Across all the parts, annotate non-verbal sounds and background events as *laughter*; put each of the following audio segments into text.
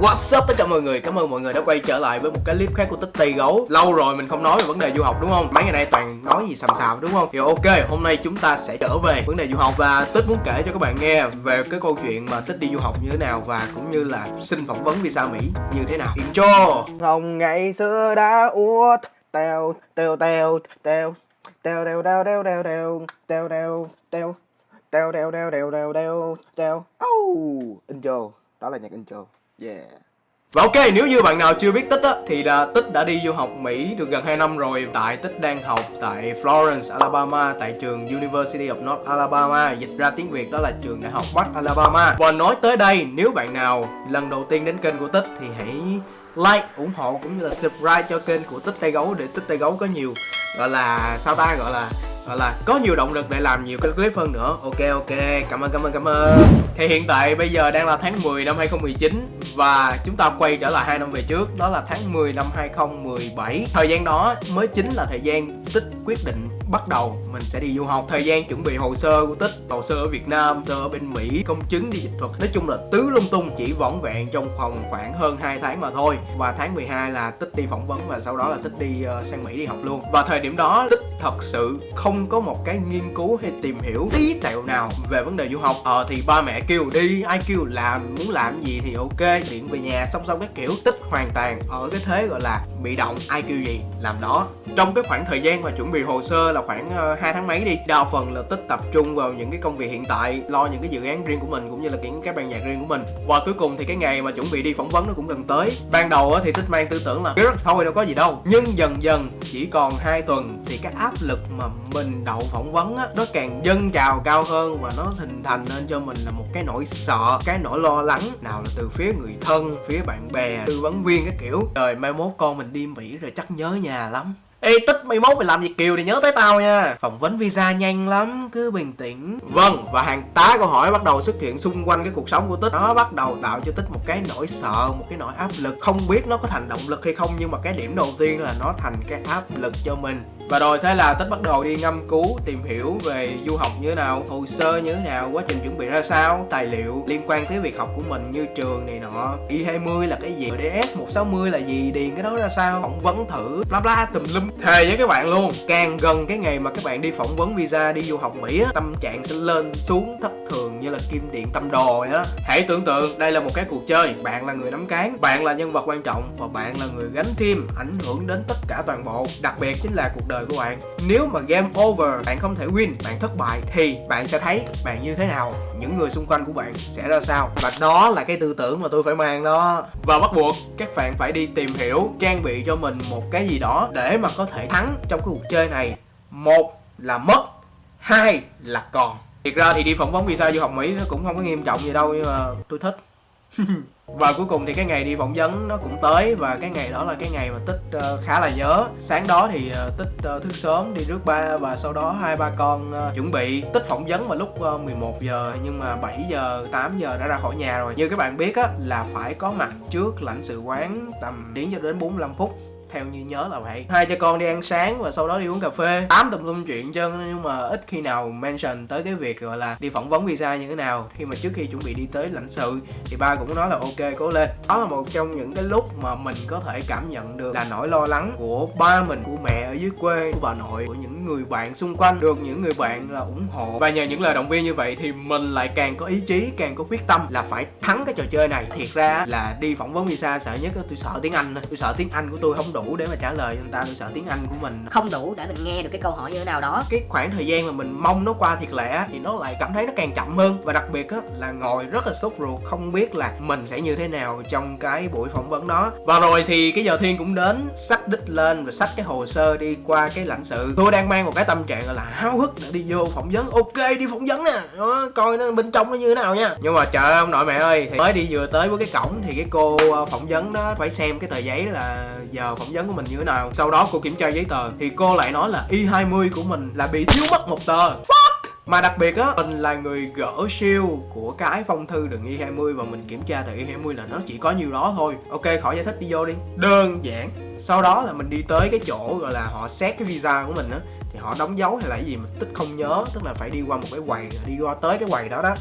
What's up tất cả mọi người, cảm ơn mọi người đã quay trở lại với một cái clip khác của Tích Tây Gấu Lâu rồi mình không nói về vấn đề du học đúng không? Mấy ngày nay toàn nói gì xàm xàm đúng không? Thì ok, hôm nay chúng ta sẽ trở về vấn đề du học Và Tích muốn kể cho các bạn nghe về cái câu chuyện mà Tích đi du học như thế nào Và cũng như là xin phỏng vấn visa Mỹ như thế nào Intro Hồng ngày xưa đã uất Teo, teo, teo, teo Teo, teo, teo, teo, teo, teo Teo, teo, teo Teo, teo, teo, teo, teo, teo Teo Oh, intro Đó là nhạc intro Yeah. Và ok, nếu như bạn nào chưa biết Tích á, thì là Tích đã đi du học Mỹ được gần 2 năm rồi Tại Tích đang học tại Florence, Alabama Tại trường University of North Alabama Dịch ra tiếng Việt đó là trường đại học Bắc Alabama Và nói tới đây, nếu bạn nào lần đầu tiên đến kênh của Tích Thì hãy like, ủng hộ cũng như là subscribe cho kênh của Tích Tay Gấu Để Tích Tay Gấu có nhiều gọi là sao ta gọi là hoặc là có nhiều động lực để làm nhiều cái clip hơn nữa. Ok ok. Cảm ơn cảm ơn cảm ơn. Thì hiện tại bây giờ đang là tháng 10 năm 2019 và chúng ta quay trở lại hai năm về trước. Đó là tháng 10 năm 2017 thời gian đó mới chính là thời gian tích quyết định bắt đầu mình sẽ đi du học. Thời gian chuẩn bị hồ sơ của tích hồ sơ ở việt nam hồ sơ ở bên mỹ công chứng đi dịch thuật. Nói chung là tứ lung tung chỉ vỏn vẹn trong phòng khoảng hơn 2 tháng mà thôi. Và tháng 12 là tích đi phỏng vấn và sau đó là tích đi uh, sang mỹ đi học luôn. Và thời điểm đó tích thật sự không có một cái nghiên cứu hay tìm hiểu tí tẹo nào về vấn đề du học. Ờ thì ba mẹ kêu đi, ai kêu làm, muốn làm gì thì ok, điện về nhà xong xong cái kiểu tích hoàn toàn ở cái thế gọi là bị động, ai kêu gì làm đó. Trong cái khoảng thời gian mà chuẩn bị hồ sơ là khoảng ờ, hai 2 tháng mấy đi, đa phần là tích tập trung vào những cái công việc hiện tại, lo những cái dự án riêng của mình cũng như là những cái ban nhạc riêng của mình. Và cuối cùng thì cái ngày mà chuẩn bị đi phỏng vấn nó cũng gần tới. Ban đầu thì tích mang tư tưởng là rất thôi, đâu có gì đâu. Nhưng dần dần chỉ còn hai tuần thì cái áp lực mà mình mình đậu phỏng vấn á, nó càng dâng trào cao hơn và nó hình thành nên cho mình là một cái nỗi sợ, cái nỗi lo lắng. Nào là từ phía người thân, phía bạn bè, tư vấn viên cái kiểu. Trời, mai mốt con mình đi mỹ rồi chắc nhớ nhà lắm. Ê, tích, mai mốt mày làm việc kiều thì nhớ tới tao nha. Phỏng vấn visa nhanh lắm, Cứ bình tĩnh. Vâng và hàng tá câu hỏi bắt đầu xuất hiện xung quanh cái cuộc sống của Tích. Nó bắt đầu tạo cho Tích một cái nỗi sợ, Một cái nỗi áp lực. Không biết nó có thành động lực hay không, Nhưng mà cái điểm đầu tiên là nó thành cái áp lực cho mình và rồi thế là Tích bắt đầu đi ngâm cứu tìm hiểu về du học như thế nào, hồ sơ như thế nào, quá trình chuẩn bị ra sao, tài liệu liên quan tới việc học của mình như trường này nọ, Y20 là cái gì, DS 160 là gì, điền cái đó ra sao, phỏng vấn thử, bla bla tùm lum. Thề với các bạn luôn, càng gần cái ngày mà các bạn đi phỏng vấn visa đi du học Mỹ á, tâm trạng sẽ lên xuống thất thường như là kim điện tâm đồ vậy đó Hãy tưởng tượng đây là một cái cuộc chơi, bạn là người nắm cán, bạn là nhân vật quan trọng và bạn là người gánh phim ảnh hưởng đến tất cả toàn bộ. Đặc biệt chính là cuộc đời của bạn. Nếu mà game over bạn không thể win bạn thất bại thì bạn sẽ thấy bạn như thế nào. Những người xung quanh của bạn sẽ ra sao. Và đó là cái tư tưởng mà tôi phải mang đó. Và bắt buộc các bạn phải đi tìm hiểu trang bị cho mình một cái gì đó để mà có thể thắng trong cái cuộc chơi này. Một là mất hai là còn thiệt ra thì đi phỏng vấn visa du học mỹ nó cũng không có nghiêm trọng gì đâu nhưng mà tôi thích. *laughs* Và cuối cùng thì cái ngày đi phỏng vấn nó cũng tới và cái ngày đó là cái ngày mà tích uh, khá là nhớ. Sáng đó thì uh, tích uh, thức sớm đi rước ba và sau đó hai ba con uh, chuẩn bị tích phỏng vấn vào lúc uh, 11 giờ nhưng mà 7 giờ 8 giờ đã ra khỏi nhà rồi. Như các bạn biết á là phải có mặt trước lãnh sự quán tầm tiếng cho đến 45 phút theo như nhớ là vậy. Hai cha con đi ăn sáng và sau đó đi uống cà phê. Tám tùm lum chuyện chân, nhưng mà ít khi nào mention tới cái việc gọi là đi phỏng vấn visa như thế nào. Khi mà trước khi chuẩn bị đi tới lãnh sự, thì ba cũng nói là ok, cố lên. Đó là một trong những cái lúc mà mình có thể cảm nhận được là nỗi lo lắng của ba mình, của mẹ ở dưới quê, của bà nội, của những người bạn xung quanh, được những người bạn là ủng hộ. Và nhờ những lời động viên như vậy thì mình lại càng có ý chí, càng có quyết tâm là phải thắng cái trò chơi này. Thiệt ra là đi phỏng vấn visa sợ nhất tôi sợ tiếng anh tôi sợ tiếng anh của tôi không đủ đủ để mà trả lời cho người ta tôi sợ tiếng anh của mình không đủ để mình nghe được cái câu hỏi như thế nào đó. Cái khoảng thời gian mà mình mong nó qua thiệt lẹ thì nó lại cảm thấy nó càng chậm hơn. Và đặc biệt á là ngồi rất là sốt ruột không biết là mình sẽ như thế nào trong cái buổi phỏng vấn đó. Và rồi thì cái giờ thiên cũng đến sách đích lên và sách cái hồ sơ đi qua cái lãnh sự. Tôi đang mang một cái tâm trạng là háo hức để đi vô phỏng vấn. Ok đi phỏng vấn nè. Đó, coi nó bên trong nó như thế nào nha. Nhưng mà trời ông nội mẹ ơi thì mới đi vừa tới với cái cổng thì cái cô ờ, phỏng vấn đó phải xem cái tờ giấy là giờ phỏng phỏng vấn của mình như thế nào? Sau đó cô kiểm tra giấy tờ, thì cô lại nói là y 20 của mình là bị thiếu mất một tờ. Fuck! mà đặc biệt á, mình là người gỡ siêu của cái phong thư đường y 20 và mình kiểm tra tờ y 20 là nó chỉ có nhiêu đó thôi. Ok, khỏi giải thích, đi vô đi. Đơn giản. Sau đó là mình đi tới cái chỗ gọi là họ xét cái visa của mình á, thì họ đóng dấu hay là cái gì mà tích không nhớ, tức là phải đi qua một cái quầy, đi qua tới cái quầy đó đó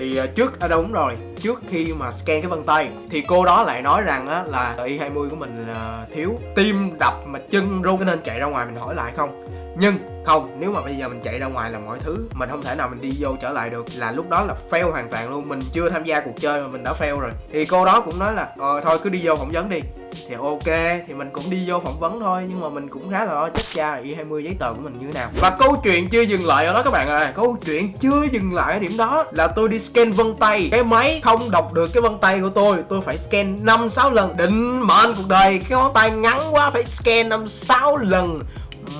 thì ờ, trước à đúng rồi, trước khi mà scan cái vân tay, thì cô đó lại nói rằng á, là y 20 của mình là thiếu tim đập mà chân run cái nên chạy ra ngoài mình hỏi lại không? Nhưng, không, nếu mà bây giờ mình chạy ra ngoài làm mọi thứ mình không thể nào mình đi vô trở lại được, là lúc đó là fail hoàn toàn luôn, mình chưa tham gia cuộc chơi mà mình đã fail rồi. Thì cô đó cũng nói là ờ thôi cứ đi vô phỏng vấn đi thì ok, thì mình cũng đi vô phỏng vấn thôi, nhưng mà mình cũng khá là lo chắc cha y 20 giấy tờ của mình như thế nào. Và câu chuyện chưa dừng lại ở đó các bạn ơi. Câu chuyện chưa dừng lại ở điểm đó là tôi đi scan vân tay. Cái máy không đọc được cái vân tay của tôi tôi phải scan năm sáu lần. Định mệnh cuộc đời, cái ngón tay ngắn quá, phải scan năm sáu lần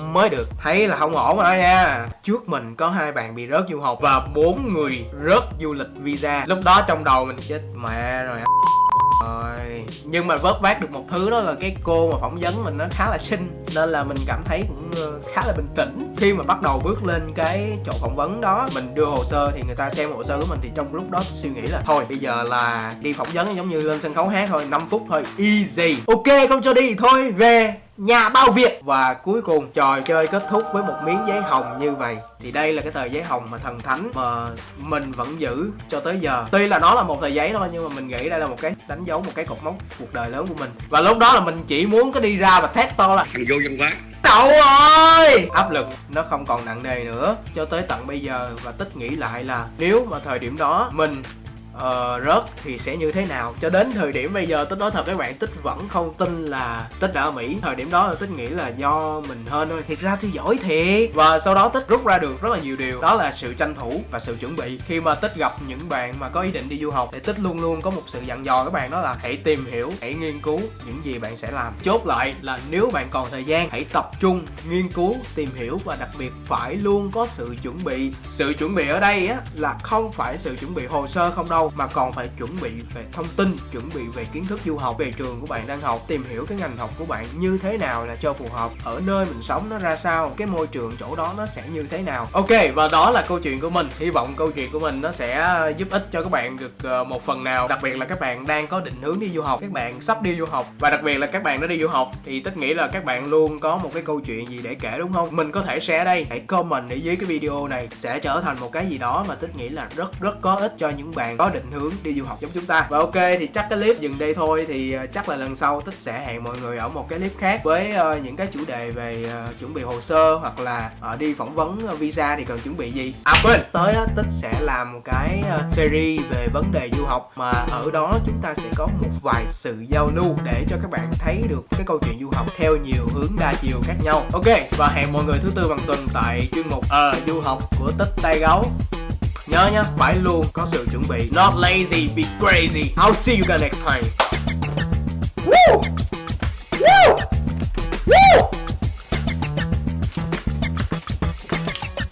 mới được. Thấy là không ổn rồi đó nha. Trước mình có hai bạn bị rớt du học và bốn người rớt du lịch visa. Lúc đó trong đầu mình chết mẹ rồi rồi, nhưng mà vớt vát được một thứ đó là cái cô mà phỏng vấn mình nó khá là xinh, nên là mình cảm thấy cũng ờ, khá là bình tĩnh. Khi mà bắt đầu bước lên cái chỗ phỏng vấn đó, mình đưa hồ sơ thì người ta xem hồ sơ của mình thì trong lúc đó suy nghĩ là thôi, bây giờ là đi phỏng vấn giống như lên sân khấu hát thôi 5 phút thôi, easy. Ok, không cho đi, thôi, về nhà bao việc và cuối cùng trò chơi kết thúc với một miếng giấy hồng như vậy. Thì đây là cái tờ giấy hồng mà thần thánh mà mình vẫn giữ cho tới giờ. Tuy là nó là một tờ giấy thôi nhưng mà mình nghĩ đây là một cái đánh dấu một cái cột mốc cuộc đời lớn của mình. Và lúc đó là mình chỉ muốn có đi ra và thét to là thằng vô văn hóa. Đậu ơi! Áp lực nó không còn nặng nề nữa. Cho tới tận bây giờ và tích nghĩ lại là Nếu mà thời điểm đó mình uh, rớt thì sẽ như thế nào? Cho đến thời điểm bây giờ tích nói thật các bạn tích vẫn không tin là tích đã ở mỹ. Thời điểm đó là tích nghĩ là do mình hơn thôi. Thiệt ra tôi giỏi thiệt. Và sau đó tích rút ra được rất là nhiều điều. Đó là sự tranh thủ và sự chuẩn bị. Khi mà tích gặp những bạn mà có ý định đi du học thì tích luôn luôn có một sự dặn dò các bạn đó là hãy tìm hiểu hãy nghiên cứu những gì bạn sẽ làm. Chốt lại là nếu bạn còn thời gian hãy tập trung nghiên cứu tìm hiểu và đặc biệt phải luôn có sự chuẩn bị. Sự chuẩn bị ở đây á là không phải sự chuẩn bị hồ sơ không đâu mà còn phải chuẩn bị về thông tin, chuẩn bị về kiến thức du học về trường của bạn đang học, tìm hiểu cái ngành học của bạn như thế nào là cho phù hợp, ở nơi mình sống nó ra sao, cái môi trường chỗ đó nó sẽ như thế nào. Ok, và đó là câu chuyện của mình. Hy vọng câu chuyện của mình nó sẽ giúp ích cho các bạn được ờ, một phần nào. Đặc biệt là các bạn đang có định hướng đi du học, các bạn sắp đi du học. Và đặc biệt là các bạn đã đi du học thì tích nghĩ là các bạn luôn có một cái câu chuyện gì để kể, đúng không? Mình có thể share đây, hãy comment ở dưới cái video này, sẽ trở thành một cái gì đó mà tích nghĩ là rất rất có ích cho những bạn có định hướng đi du học giống chúng ta. Và ok thì chắc cái clip dừng đây thôi thì ờ, chắc là lần sau tích sẽ hẹn mọi người ở một cái clip khác với uh, những cái chủ đề về uh, chuẩn bị hồ sơ hoặc là uh, đi phỏng vấn visa thì cần chuẩn bị gì. À quên tới tích sẽ làm một cái series về vấn đề du học mà ở đó chúng ta sẽ có một vài sự giao lưu để cho các bạn thấy được cái câu chuyện du học theo nhiều hướng đa chiều khác nhau. Ok và hẹn mọi người thứ tư bằng tuần tại chuyên mục ờ du học của tích tay gấu. Nhớ nhá, phải luôn có sự chuẩn bị. Not lazy, be crazy. I'll see you guys next time. Woo!